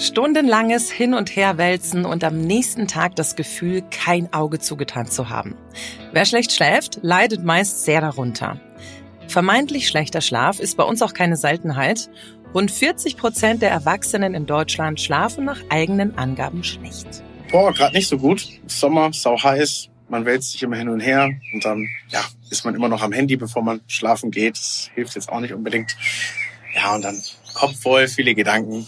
Stundenlanges Hin- und Herwälzen und am nächsten Tag das Gefühl, kein Auge zugetan zu haben. Wer schlecht schläft, leidet meist sehr darunter. Vermeintlich schlechter Schlaf ist bei uns auch keine Seltenheit. Rund 40 Prozent der Erwachsenen in Deutschland schlafen nach eigenen Angaben schlecht. Boah, gerade nicht so gut. Sommer, sau heiß. Man wälzt sich immer hin und her und dann ja, ist man immer noch am Handy, bevor man schlafen geht. Das hilft jetzt auch nicht unbedingt. Ja, und dann Kopf voll, viele Gedanken.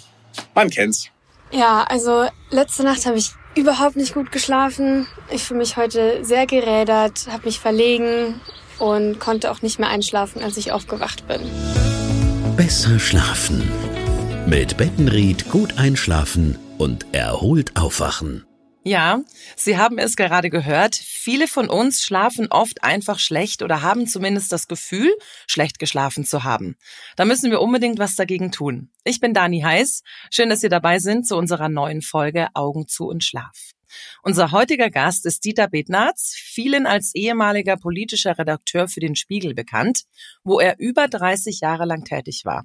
Man kennt's. Ja, also letzte Nacht habe ich überhaupt nicht gut geschlafen. Ich fühle mich heute sehr gerädert, habe mich verlegen und konnte auch nicht mehr einschlafen, als ich aufgewacht bin. Besser schlafen. Mit Bettenried gut einschlafen und erholt aufwachen. Ja, Sie haben es gerade gehört. Viele von uns schlafen oft einfach schlecht oder haben zumindest das Gefühl, schlecht geschlafen zu haben. Da müssen wir unbedingt was dagegen tun. Ich bin Dani Heiß. Schön, dass Sie dabei sind zu unserer neuen Folge Augen zu und Schlaf. Unser heutiger Gast ist Dieter Bednarz, vielen als ehemaliger politischer Redakteur für den Spiegel bekannt, wo er über 30 Jahre lang tätig war.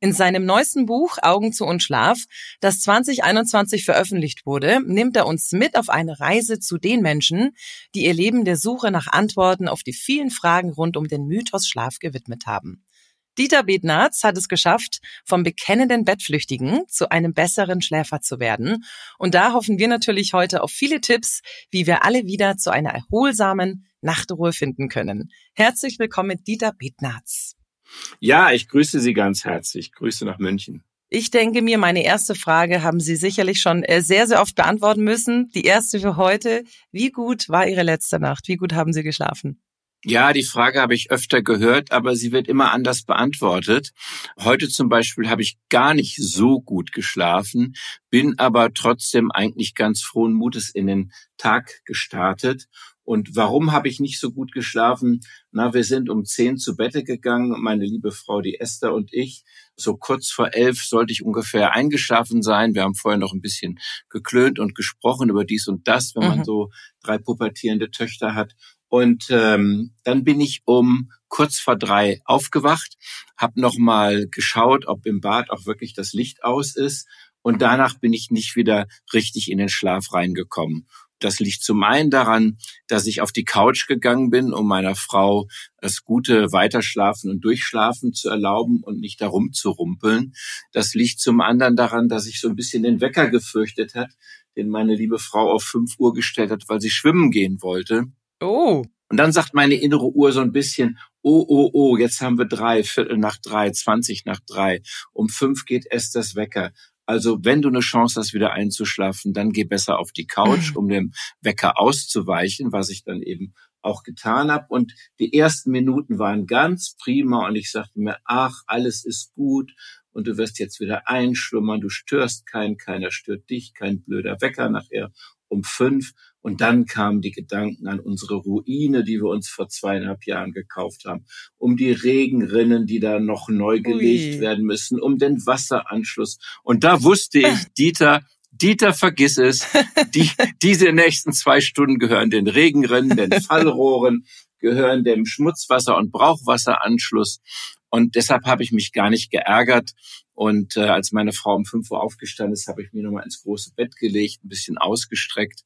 In seinem neuesten Buch Augen zu und Schlaf, das 2021 veröffentlicht wurde, nimmt er uns mit auf eine Reise zu den Menschen, die ihr Leben der Suche nach Antworten auf die vielen Fragen rund um den Mythos Schlaf gewidmet haben. Dieter Bednarz hat es geschafft, vom bekennenden Bettflüchtigen zu einem besseren Schläfer zu werden. Und da hoffen wir natürlich heute auf viele Tipps, wie wir alle wieder zu einer erholsamen Nachtruhe finden können. Herzlich willkommen, Dieter Bednarz. Ja, ich grüße Sie ganz herzlich. Grüße nach München. Ich denke mir, meine erste Frage haben Sie sicherlich schon äh, sehr, sehr oft beantworten müssen. Die erste für heute. Wie gut war Ihre letzte Nacht? Wie gut haben Sie geschlafen? Ja, die Frage habe ich öfter gehört, aber sie wird immer anders beantwortet. Heute zum Beispiel habe ich gar nicht so gut geschlafen, bin aber trotzdem eigentlich ganz frohen Mutes in den Tag gestartet und warum habe ich nicht so gut geschlafen? Na, wir sind um zehn zu Bette gegangen, meine liebe Frau, die Esther und ich. So kurz vor elf sollte ich ungefähr eingeschlafen sein. Wir haben vorher noch ein bisschen geklönt und gesprochen über dies und das, wenn mhm. man so drei pubertierende Töchter hat. Und ähm, dann bin ich um kurz vor drei aufgewacht, habe nochmal geschaut, ob im Bad auch wirklich das Licht aus ist. Und danach bin ich nicht wieder richtig in den Schlaf reingekommen. Das liegt zum einen daran, dass ich auf die Couch gegangen bin, um meiner Frau das gute Weiterschlafen und Durchschlafen zu erlauben und nicht darum zu rumpeln. Das liegt zum anderen daran, dass ich so ein bisschen den Wecker gefürchtet hat, den meine liebe Frau auf fünf Uhr gestellt hat, weil sie schwimmen gehen wollte. Oh. Und dann sagt meine innere Uhr so ein bisschen, oh, oh, oh, jetzt haben wir drei, Viertel nach drei, zwanzig nach drei. Um fünf geht es das Wecker. Also wenn du eine Chance hast, wieder einzuschlafen, dann geh besser auf die Couch, um dem Wecker auszuweichen, was ich dann eben auch getan habe. Und die ersten Minuten waren ganz prima und ich sagte mir, ach, alles ist gut und du wirst jetzt wieder einschlummern, du störst keinen, keiner stört dich, kein blöder Wecker nachher um fünf. Und dann kamen die Gedanken an unsere Ruine, die wir uns vor zweieinhalb Jahren gekauft haben, um die Regenrinnen, die da noch neu gelegt Ui. werden müssen, um den Wasseranschluss. Und da wusste ich, Dieter, Dieter, vergiss es. Die, diese nächsten zwei Stunden gehören den Regenrinnen, den Fallrohren, gehören dem Schmutzwasser- und Brauchwasseranschluss. Und deshalb habe ich mich gar nicht geärgert. Und äh, als meine Frau um fünf Uhr aufgestanden ist, habe ich mir nochmal ins große Bett gelegt, ein bisschen ausgestreckt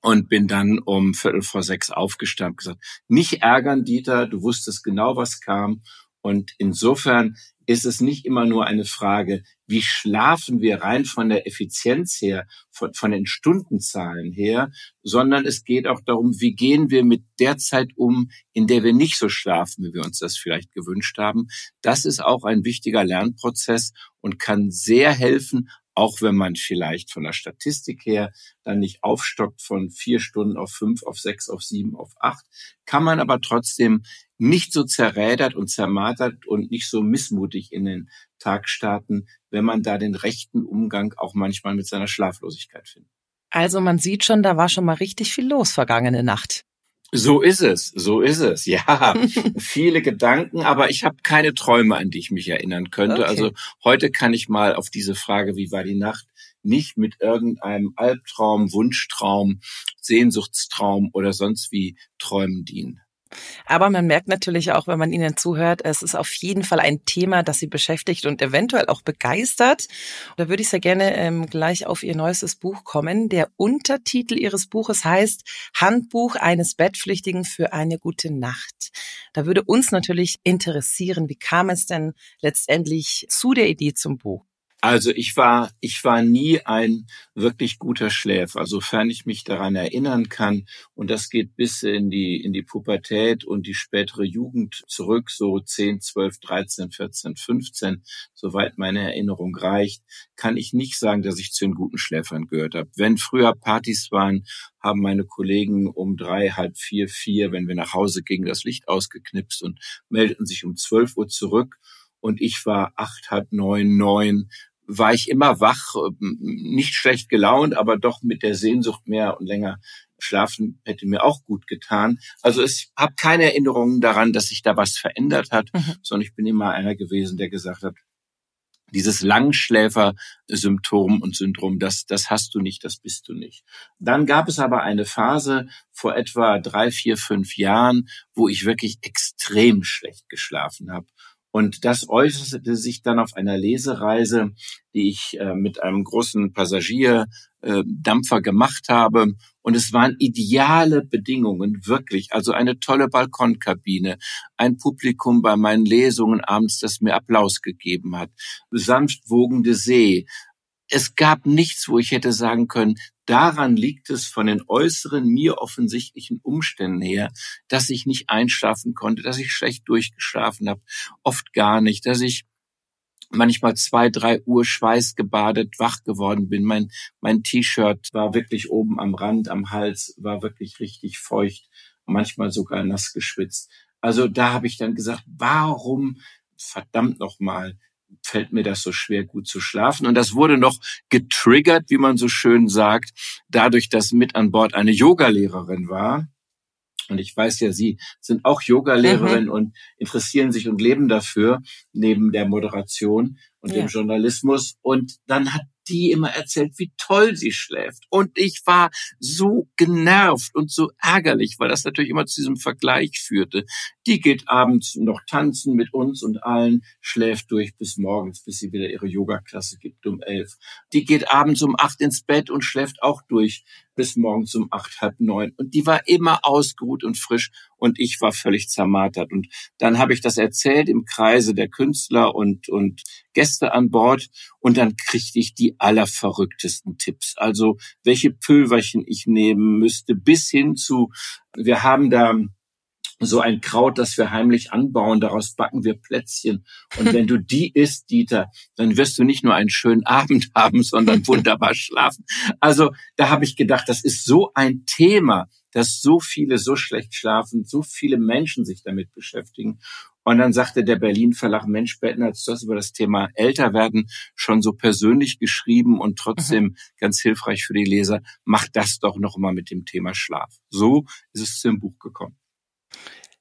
und bin dann um Viertel vor sechs aufgestanden und gesagt, nicht ärgern, Dieter, du wusstest genau, was kam. Und insofern ist es nicht immer nur eine Frage, wie schlafen wir rein von der Effizienz her, von, von den Stundenzahlen her, sondern es geht auch darum, wie gehen wir mit der Zeit um, in der wir nicht so schlafen, wie wir uns das vielleicht gewünscht haben. Das ist auch ein wichtiger Lernprozess und kann sehr helfen, auch wenn man vielleicht von der Statistik her dann nicht aufstockt von vier Stunden auf fünf, auf sechs, auf sieben, auf acht, kann man aber trotzdem nicht so zerrädert und zermartert und nicht so missmutig in den Tag starten, wenn man da den rechten Umgang auch manchmal mit seiner Schlaflosigkeit findet. Also man sieht schon, da war schon mal richtig viel los vergangene Nacht. So ist es, so ist es. Ja, viele Gedanken, aber ich habe keine Träume, an die ich mich erinnern könnte. Okay. Also heute kann ich mal auf diese Frage, wie war die Nacht, nicht mit irgendeinem Albtraum, Wunschtraum, Sehnsuchtstraum oder sonst wie Träumen dienen. Aber man merkt natürlich auch, wenn man Ihnen zuhört, es ist auf jeden Fall ein Thema, das Sie beschäftigt und eventuell auch begeistert. Da würde ich sehr gerne ähm, gleich auf Ihr neuestes Buch kommen. Der Untertitel Ihres Buches heißt Handbuch eines Bettpflichtigen für eine gute Nacht. Da würde uns natürlich interessieren, wie kam es denn letztendlich zu der Idee zum Buch? Also ich war, ich war nie ein wirklich guter Schläfer, sofern ich mich daran erinnern kann. Und das geht bis in die, in die Pubertät und die spätere Jugend zurück, so 10, 12, 13, 14, 15, soweit meine Erinnerung reicht, kann ich nicht sagen, dass ich zu den guten Schläfern gehört habe. Wenn früher Partys waren, haben meine Kollegen um drei, halb vier, vier, wenn wir nach Hause gingen, das Licht ausgeknipst und meldeten sich um zwölf Uhr zurück und ich war acht, halb neun, neun, war ich immer wach, nicht schlecht gelaunt, aber doch mit der Sehnsucht mehr und länger schlafen hätte mir auch gut getan. Also ich habe keine Erinnerungen daran, dass sich da was verändert hat, mhm. sondern ich bin immer einer gewesen, der gesagt hat, dieses Langschläfer-Symptom und Syndrom, das, das hast du nicht, das bist du nicht. Dann gab es aber eine Phase vor etwa drei, vier, fünf Jahren, wo ich wirklich extrem schlecht geschlafen habe. Und das äußerte sich dann auf einer Lesereise, die ich äh, mit einem großen Passagierdampfer äh, gemacht habe. Und es waren ideale Bedingungen, wirklich. Also eine tolle Balkonkabine, ein Publikum bei meinen Lesungen abends, das mir Applaus gegeben hat, sanft wogende See, es gab nichts, wo ich hätte sagen können, daran liegt es von den äußeren, mir offensichtlichen Umständen her, dass ich nicht einschlafen konnte, dass ich schlecht durchgeschlafen habe, oft gar nicht, dass ich manchmal zwei, drei Uhr schweißgebadet wach geworden bin. Mein, mein T-Shirt war wirklich oben am Rand, am Hals, war wirklich richtig feucht, manchmal sogar nass geschwitzt. Also da habe ich dann gesagt, warum verdammt nochmal fällt mir das so schwer, gut zu schlafen. Und das wurde noch getriggert, wie man so schön sagt, dadurch, dass mit an Bord eine Yogalehrerin war. Und ich weiß ja, Sie sind auch Yogalehrerin mhm. und interessieren sich und leben dafür, neben der Moderation und ja. dem Journalismus. Und dann hat die immer erzählt, wie toll sie schläft. Und ich war so genervt und so ärgerlich, weil das natürlich immer zu diesem Vergleich führte. Die geht abends noch tanzen mit uns und allen, schläft durch bis morgens, bis sie wieder ihre Yoga-Klasse gibt um elf. Die geht abends um acht ins Bett und schläft auch durch bis morgens um acht, halb neun. Und die war immer ausgeruht und frisch und ich war völlig zermartert. Und dann habe ich das erzählt im Kreise der Künstler und, und Gäste an Bord und dann kriegte ich die allerverrücktesten Tipps. Also welche Pülverchen ich nehmen müsste, bis hin zu, wir haben da so ein Kraut, das wir heimlich anbauen, daraus backen wir Plätzchen. Und wenn du die isst, Dieter, dann wirst du nicht nur einen schönen Abend haben, sondern wunderbar schlafen. Also da habe ich gedacht, das ist so ein Thema, dass so viele so schlecht schlafen, so viele Menschen sich damit beschäftigen. Und dann sagte der Berlin Verlag Mensch Betten, als das über das Thema Älterwerden schon so persönlich geschrieben und trotzdem mhm. ganz hilfreich für die Leser, mach das doch noch mal mit dem Thema Schlaf. So ist es zum Buch gekommen.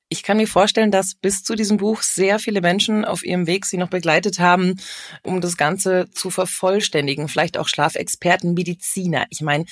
Ich kann mir vorstellen, dass bis zu diesem Buch sehr viele Menschen auf ihrem Weg sie noch begleitet haben, um das Ganze zu vervollständigen. Vielleicht auch Schlafexperten, Mediziner. Ich meine,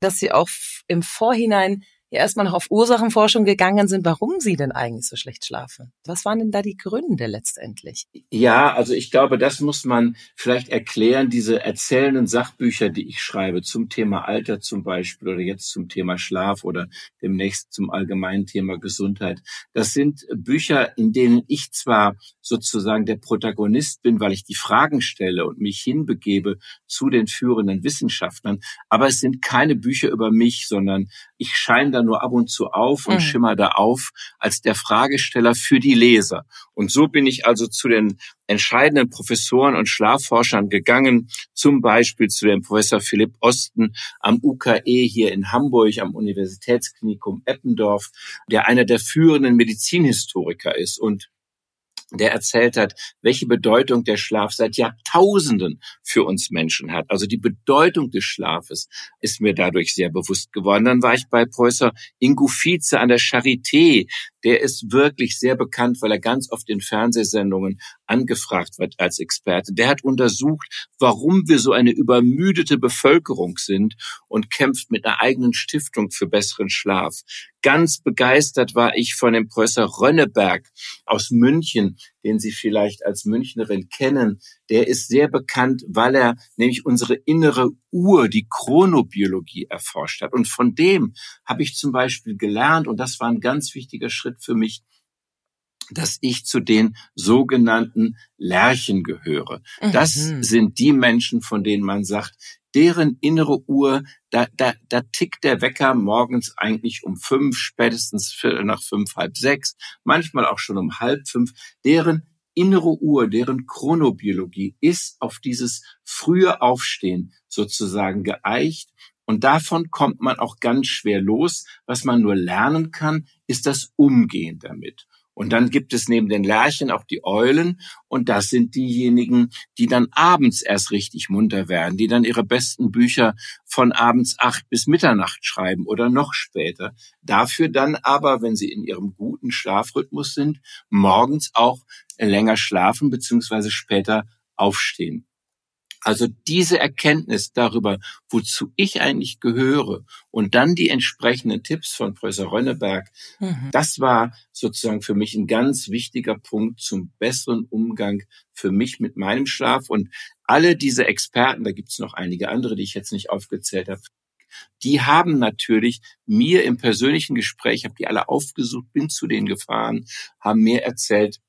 dass sie auch im Vorhinein ja erstmal noch auf Ursachenforschung gegangen sind, warum sie denn eigentlich so schlecht schlafen. Was waren denn da die Gründe letztendlich? Ja, also ich glaube, das muss man vielleicht erklären, diese erzählenden Sachbücher, die ich schreibe zum Thema Alter zum Beispiel oder jetzt zum Thema Schlaf oder demnächst zum allgemeinen Thema Gesundheit. Das sind Bücher, in denen ich zwar sozusagen der Protagonist bin, weil ich die Fragen stelle und mich hinbegebe zu den führenden Wissenschaftlern, aber es sind keine Bücher über mich, sondern ich scheine da nur ab und zu auf und mhm. schimmer da auf als der Fragesteller für die Leser. Und so bin ich also zu den entscheidenden Professoren und Schlafforschern gegangen, zum Beispiel zu dem Professor Philipp Osten am UKE hier in Hamburg, am Universitätsklinikum Eppendorf, der einer der führenden Medizinhistoriker ist und der erzählt hat, welche Bedeutung der Schlaf seit Jahrtausenden für uns Menschen hat. Also die Bedeutung des Schlafes ist mir dadurch sehr bewusst geworden. Dann war ich bei Professor Ingo Vize an der Charité. Der ist wirklich sehr bekannt, weil er ganz oft in Fernsehsendungen angefragt wird als Experte. Der hat untersucht, warum wir so eine übermüdete Bevölkerung sind und kämpft mit einer eigenen Stiftung für besseren Schlaf. Ganz begeistert war ich von dem Professor Rönneberg aus München, den Sie vielleicht als Münchnerin kennen. Der ist sehr bekannt, weil er nämlich unsere innere Uhr, die Chronobiologie erforscht hat. Und von dem habe ich zum Beispiel gelernt, und das war ein ganz wichtiger Schritt für mich, dass ich zu den sogenannten Lerchen gehöre. Das mhm. sind die Menschen, von denen man sagt, deren innere Uhr, da, da, da tickt der Wecker morgens eigentlich um fünf, spätestens viertel nach fünf, halb sechs, manchmal auch schon um halb fünf. Deren innere Uhr, deren Chronobiologie ist auf dieses frühe Aufstehen sozusagen geeicht. Und davon kommt man auch ganz schwer los. Was man nur lernen kann, ist das Umgehen damit. Und dann gibt es neben den Lerchen auch die Eulen. Und das sind diejenigen, die dann abends erst richtig munter werden, die dann ihre besten Bücher von abends acht bis Mitternacht schreiben oder noch später. Dafür dann aber, wenn sie in ihrem guten Schlafrhythmus sind, morgens auch länger schlafen beziehungsweise später aufstehen. Also diese Erkenntnis darüber, wozu ich eigentlich gehöre und dann die entsprechenden Tipps von Professor Rönneberg, mhm. das war sozusagen für mich ein ganz wichtiger Punkt zum besseren Umgang für mich mit meinem Schlaf. Und alle diese Experten, da gibt es noch einige andere, die ich jetzt nicht aufgezählt habe, die haben natürlich mir im persönlichen Gespräch, habe die alle aufgesucht, bin zu denen gefahren, haben mir erzählt,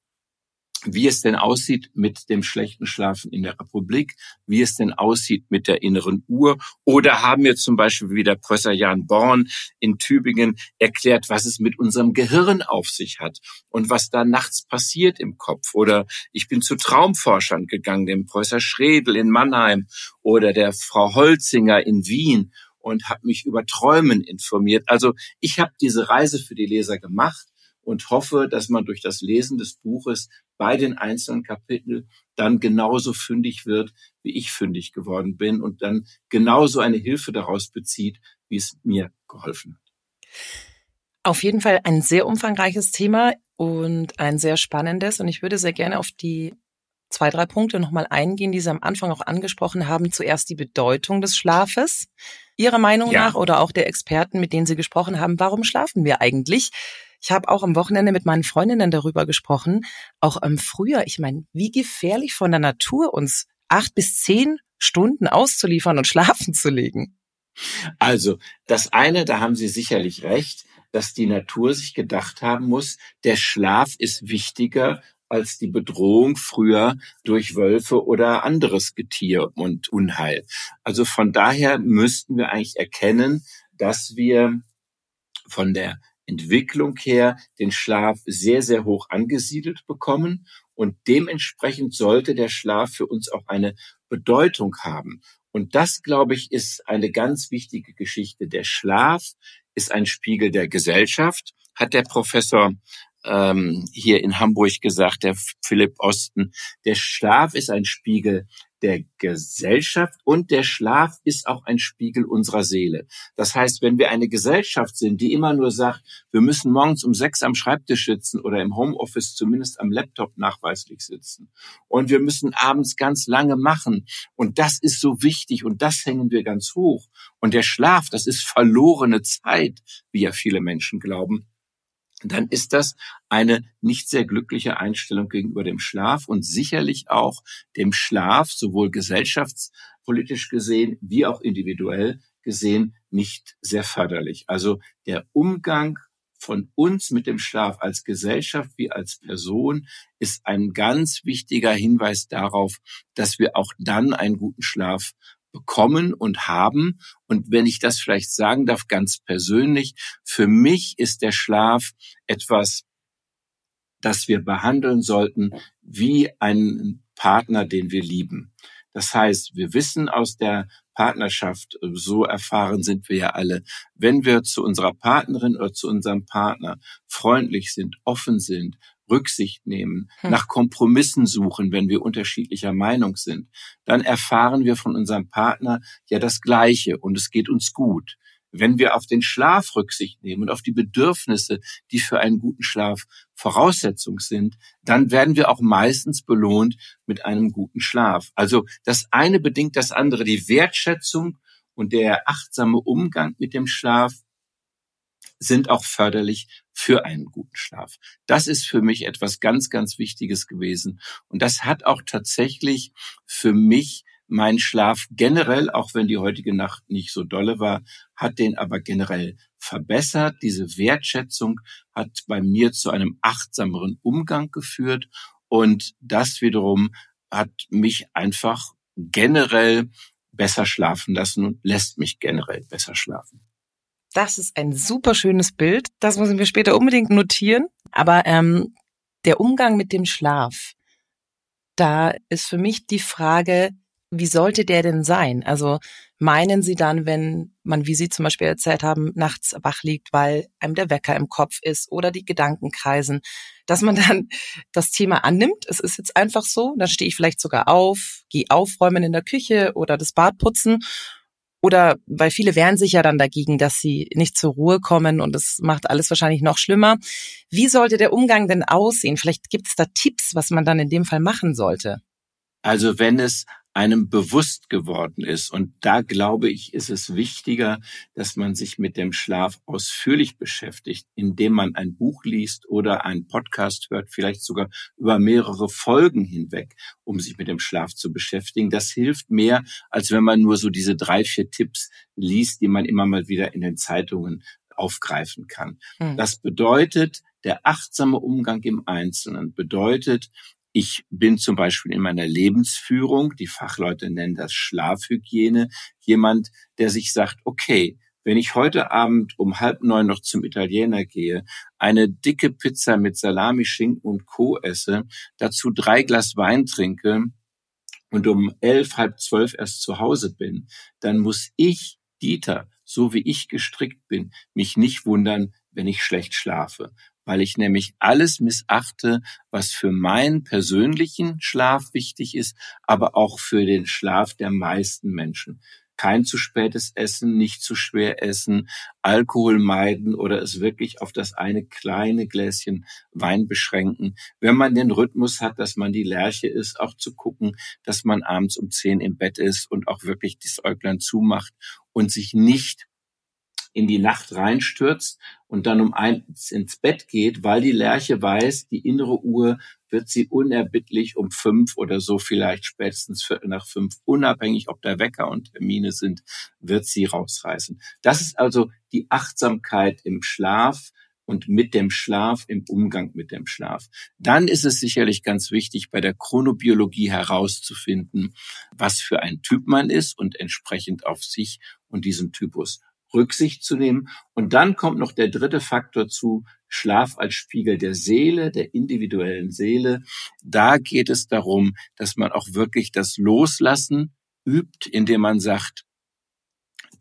wie es denn aussieht mit dem schlechten Schlafen in der Republik, wie es denn aussieht mit der inneren Uhr. Oder haben wir zum Beispiel wie der Professor Jan Born in Tübingen erklärt, was es mit unserem Gehirn auf sich hat und was da nachts passiert im Kopf. Oder ich bin zu Traumforschern gegangen, dem Professor Schredel in Mannheim oder der Frau Holzinger in Wien und habe mich über Träumen informiert. Also ich habe diese Reise für die Leser gemacht und hoffe, dass man durch das Lesen des Buches bei den einzelnen Kapiteln dann genauso fündig wird, wie ich fündig geworden bin und dann genauso eine Hilfe daraus bezieht, wie es mir geholfen hat. Auf jeden Fall ein sehr umfangreiches Thema und ein sehr spannendes. Und ich würde sehr gerne auf die zwei, drei Punkte nochmal eingehen, die Sie am Anfang auch angesprochen haben. Zuerst die Bedeutung des Schlafes. Ihrer Meinung ja. nach oder auch der Experten, mit denen Sie gesprochen haben, warum schlafen wir eigentlich? Ich habe auch am Wochenende mit meinen Freundinnen darüber gesprochen. Auch im Frühjahr, ich meine, wie gefährlich von der Natur uns acht bis zehn Stunden auszuliefern und schlafen zu legen. Also, das eine, da haben Sie sicherlich recht, dass die Natur sich gedacht haben muss, der Schlaf ist wichtiger als die Bedrohung früher durch Wölfe oder anderes Getier und Unheil. Also von daher müssten wir eigentlich erkennen, dass wir von der Entwicklung her den Schlaf sehr, sehr hoch angesiedelt bekommen. Und dementsprechend sollte der Schlaf für uns auch eine Bedeutung haben. Und das, glaube ich, ist eine ganz wichtige Geschichte. Der Schlaf ist ein Spiegel der Gesellschaft, hat der Professor ähm, hier in Hamburg gesagt, der Philipp Osten. Der Schlaf ist ein Spiegel der Gesellschaft und der Schlaf ist auch ein Spiegel unserer Seele. Das heißt, wenn wir eine Gesellschaft sind, die immer nur sagt, wir müssen morgens um sechs am Schreibtisch sitzen oder im Homeoffice zumindest am Laptop nachweislich sitzen und wir müssen abends ganz lange machen und das ist so wichtig und das hängen wir ganz hoch und der Schlaf, das ist verlorene Zeit, wie ja viele Menschen glauben, dann ist das eine nicht sehr glückliche Einstellung gegenüber dem Schlaf und sicherlich auch dem Schlaf, sowohl gesellschaftspolitisch gesehen wie auch individuell gesehen, nicht sehr förderlich. Also der Umgang von uns mit dem Schlaf als Gesellschaft wie als Person ist ein ganz wichtiger Hinweis darauf, dass wir auch dann einen guten Schlaf bekommen und haben. Und wenn ich das vielleicht sagen darf, ganz persönlich, für mich ist der Schlaf etwas, das wir behandeln sollten wie einen Partner, den wir lieben. Das heißt, wir wissen aus der Partnerschaft, so erfahren sind wir ja alle, wenn wir zu unserer Partnerin oder zu unserem Partner freundlich sind, offen sind, Rücksicht nehmen, hm. nach Kompromissen suchen, wenn wir unterschiedlicher Meinung sind, dann erfahren wir von unserem Partner ja das Gleiche und es geht uns gut. Wenn wir auf den Schlaf Rücksicht nehmen und auf die Bedürfnisse, die für einen guten Schlaf Voraussetzung sind, dann werden wir auch meistens belohnt mit einem guten Schlaf. Also das eine bedingt das andere. Die Wertschätzung und der achtsame Umgang mit dem Schlaf sind auch förderlich für einen guten Schlaf. Das ist für mich etwas ganz, ganz Wichtiges gewesen. Und das hat auch tatsächlich für mich mein Schlaf generell, auch wenn die heutige Nacht nicht so dolle war, hat den aber generell verbessert. Diese Wertschätzung hat bei mir zu einem achtsameren Umgang geführt. Und das wiederum hat mich einfach generell besser schlafen lassen und lässt mich generell besser schlafen. Das ist ein super schönes Bild. Das müssen wir später unbedingt notieren. Aber ähm, der Umgang mit dem Schlaf, da ist für mich die Frage, wie sollte der denn sein? Also meinen Sie dann, wenn man, wie Sie zum Beispiel erzählt haben, nachts wach liegt, weil einem der Wecker im Kopf ist oder die Gedanken kreisen, dass man dann das Thema annimmt? Es ist jetzt einfach so, dann stehe ich vielleicht sogar auf, gehe aufräumen in der Küche oder das Bad putzen oder weil viele wehren sich ja dann dagegen, dass sie nicht zur Ruhe kommen und das macht alles wahrscheinlich noch schlimmer. Wie sollte der Umgang denn aussehen? Vielleicht gibt es da Tipps, was man dann in dem Fall machen sollte. Also wenn es einem bewusst geworden ist. Und da glaube ich, ist es wichtiger, dass man sich mit dem Schlaf ausführlich beschäftigt, indem man ein Buch liest oder einen Podcast hört, vielleicht sogar über mehrere Folgen hinweg, um sich mit dem Schlaf zu beschäftigen. Das hilft mehr, als wenn man nur so diese drei, vier Tipps liest, die man immer mal wieder in den Zeitungen aufgreifen kann. Hm. Das bedeutet, der achtsame Umgang im Einzelnen bedeutet, ich bin zum Beispiel in meiner Lebensführung, die Fachleute nennen das Schlafhygiene, jemand, der sich sagt, okay, wenn ich heute Abend um halb neun noch zum Italiener gehe, eine dicke Pizza mit Salami, Schinken und Co. esse, dazu drei Glas Wein trinke und um elf, halb zwölf erst zu Hause bin, dann muss ich, Dieter, so wie ich gestrickt bin, mich nicht wundern, wenn ich schlecht schlafe weil ich nämlich alles missachte, was für meinen persönlichen Schlaf wichtig ist, aber auch für den Schlaf der meisten Menschen. Kein zu spätes Essen, nicht zu schwer essen, Alkohol meiden oder es wirklich auf das eine kleine Gläschen Wein beschränken. Wenn man den Rhythmus hat, dass man die Lerche ist, auch zu gucken, dass man abends um zehn im Bett ist und auch wirklich das Äuglein zumacht und sich nicht in die Nacht reinstürzt und dann um eins ins Bett geht, weil die Lerche weiß, die innere Uhr wird sie unerbittlich um fünf oder so vielleicht spätestens nach fünf, unabhängig ob da Wecker und Termine sind, wird sie rausreißen. Das ist also die Achtsamkeit im Schlaf und mit dem Schlaf, im Umgang mit dem Schlaf. Dann ist es sicherlich ganz wichtig, bei der Chronobiologie herauszufinden, was für ein Typ man ist und entsprechend auf sich und diesen Typus Rücksicht zu nehmen. Und dann kommt noch der dritte Faktor zu, Schlaf als Spiegel der Seele, der individuellen Seele. Da geht es darum, dass man auch wirklich das Loslassen übt, indem man sagt,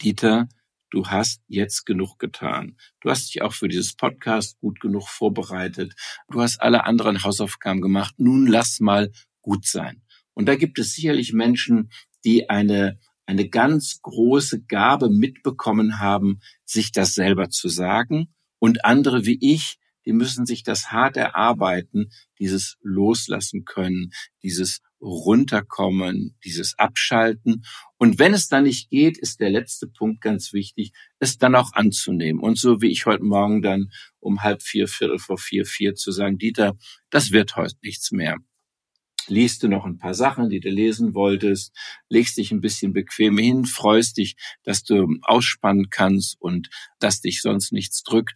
Dieter, du hast jetzt genug getan. Du hast dich auch für dieses Podcast gut genug vorbereitet. Du hast alle anderen Hausaufgaben gemacht. Nun lass mal gut sein. Und da gibt es sicherlich Menschen, die eine eine ganz große Gabe mitbekommen haben, sich das selber zu sagen. Und andere wie ich, die müssen sich das hart erarbeiten, dieses Loslassen können, dieses Runterkommen, dieses Abschalten. Und wenn es dann nicht geht, ist der letzte Punkt ganz wichtig, es dann auch anzunehmen. Und so wie ich heute Morgen dann um halb vier, viertel vor vier, vier zu sagen, Dieter, das wird heute nichts mehr liest du noch ein paar Sachen, die du lesen wolltest, legst dich ein bisschen bequem hin, freust dich, dass du ausspannen kannst und dass dich sonst nichts drückt.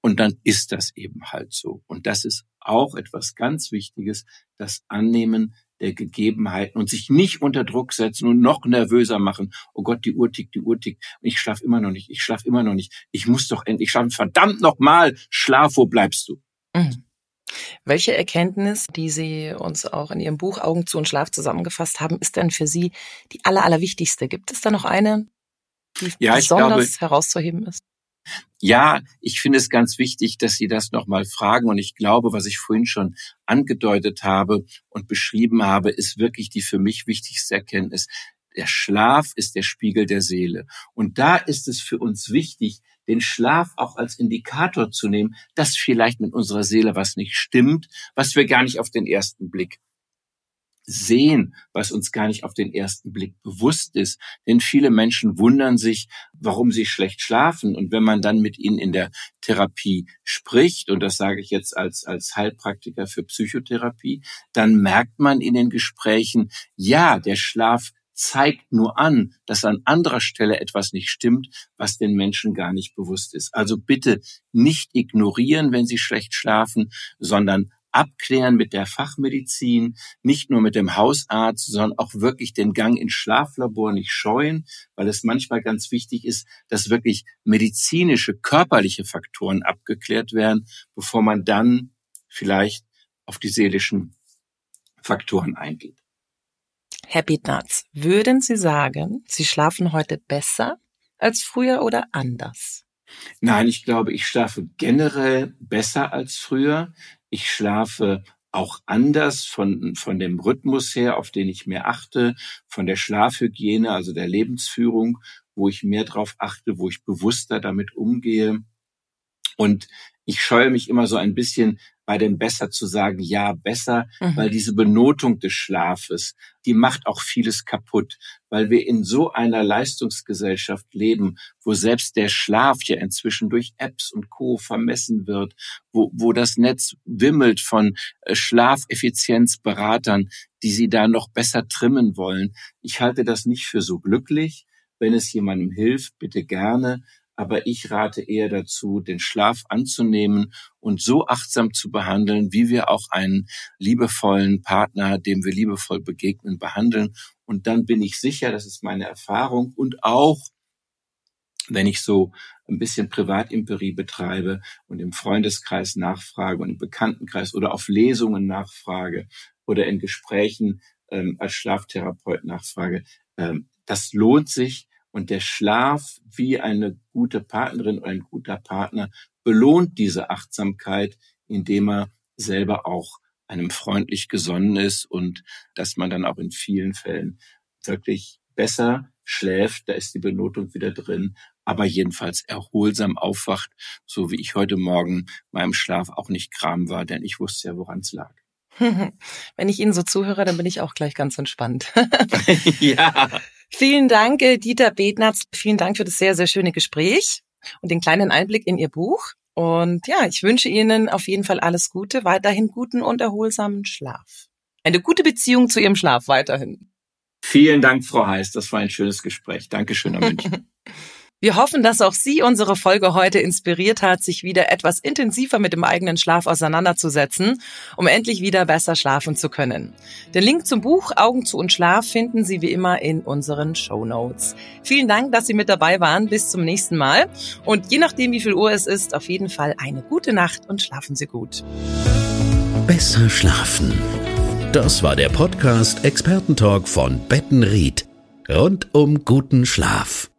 Und dann ist das eben halt so. Und das ist auch etwas ganz Wichtiges, das Annehmen der Gegebenheiten und sich nicht unter Druck setzen und noch nervöser machen. Oh Gott, die Uhr tickt, die Uhr tickt. Ich schlaf immer noch nicht, ich schlaf immer noch nicht. Ich muss doch endlich schlafen. Verdammt noch mal, schlaf, wo bleibst du? Mhm. Welche Erkenntnis, die Sie uns auch in Ihrem Buch Augen zu und Schlaf zusammengefasst haben, ist denn für Sie die aller, allerwichtigste? Gibt es da noch eine, die ja, besonders glaube, herauszuheben ist? Ja, ich finde es ganz wichtig, dass Sie das nochmal fragen. Und ich glaube, was ich vorhin schon angedeutet habe und beschrieben habe, ist wirklich die für mich wichtigste Erkenntnis. Der Schlaf ist der Spiegel der Seele. Und da ist es für uns wichtig, den Schlaf auch als Indikator zu nehmen, dass vielleicht mit unserer Seele was nicht stimmt, was wir gar nicht auf den ersten Blick sehen, was uns gar nicht auf den ersten Blick bewusst ist. Denn viele Menschen wundern sich, warum sie schlecht schlafen. Und wenn man dann mit ihnen in der Therapie spricht, und das sage ich jetzt als, als Heilpraktiker für Psychotherapie, dann merkt man in den Gesprächen, ja, der Schlaf zeigt nur an, dass an anderer Stelle etwas nicht stimmt, was den Menschen gar nicht bewusst ist. Also bitte nicht ignorieren, wenn sie schlecht schlafen, sondern abklären mit der Fachmedizin, nicht nur mit dem Hausarzt, sondern auch wirklich den Gang ins Schlaflabor nicht scheuen, weil es manchmal ganz wichtig ist, dass wirklich medizinische, körperliche Faktoren abgeklärt werden, bevor man dann vielleicht auf die seelischen Faktoren eingeht. Herr Bietnatz, würden Sie sagen, Sie schlafen heute besser als früher oder anders? Nein, ich glaube, ich schlafe generell besser als früher. Ich schlafe auch anders von, von dem Rhythmus her, auf den ich mehr achte, von der Schlafhygiene, also der Lebensführung, wo ich mehr drauf achte, wo ich bewusster damit umgehe. Und ich scheue mich immer so ein bisschen bei dem besser zu sagen, ja, besser, mhm. weil diese Benotung des Schlafes, die macht auch vieles kaputt, weil wir in so einer Leistungsgesellschaft leben, wo selbst der Schlaf ja inzwischen durch Apps und Co. vermessen wird, wo, wo das Netz wimmelt von äh, Schlafeffizienzberatern, die sie da noch besser trimmen wollen. Ich halte das nicht für so glücklich. Wenn es jemandem hilft, bitte gerne aber ich rate eher dazu, den Schlaf anzunehmen und so achtsam zu behandeln, wie wir auch einen liebevollen Partner, dem wir liebevoll begegnen, behandeln. Und dann bin ich sicher, das ist meine Erfahrung und auch wenn ich so ein bisschen Privatimperie betreibe und im Freundeskreis nachfrage und im Bekanntenkreis oder auf Lesungen nachfrage oder in Gesprächen ähm, als Schlaftherapeut nachfrage, ähm, das lohnt sich, und der Schlaf wie eine gute Partnerin oder ein guter Partner belohnt diese Achtsamkeit, indem er selber auch einem freundlich gesonnen ist und dass man dann auch in vielen Fällen wirklich besser schläft, da ist die Benotung wieder drin, aber jedenfalls erholsam aufwacht, so wie ich heute Morgen meinem Schlaf auch nicht kram war, denn ich wusste ja, woran es lag. Wenn ich Ihnen so zuhöre, dann bin ich auch gleich ganz entspannt. ja. Vielen Dank, äh, Dieter Bednatz. Vielen Dank für das sehr, sehr schöne Gespräch und den kleinen Einblick in Ihr Buch. Und ja, ich wünsche Ihnen auf jeden Fall alles Gute, weiterhin guten und erholsamen Schlaf. Eine gute Beziehung zu Ihrem Schlaf weiterhin. Vielen Dank, Frau Heiß. Das war ein schönes Gespräch. Dankeschön, Herr München. Wir hoffen, dass auch Sie unsere Folge heute inspiriert hat, sich wieder etwas intensiver mit dem eigenen Schlaf auseinanderzusetzen, um endlich wieder besser schlafen zu können. Den Link zum Buch Augen zu und Schlaf finden Sie wie immer in unseren Show Notes. Vielen Dank, dass Sie mit dabei waren. Bis zum nächsten Mal. Und je nachdem, wie viel Uhr es ist, auf jeden Fall eine gute Nacht und schlafen Sie gut. Besser schlafen. Das war der Podcast Expertentalk von Bettenried. Rund um guten Schlaf.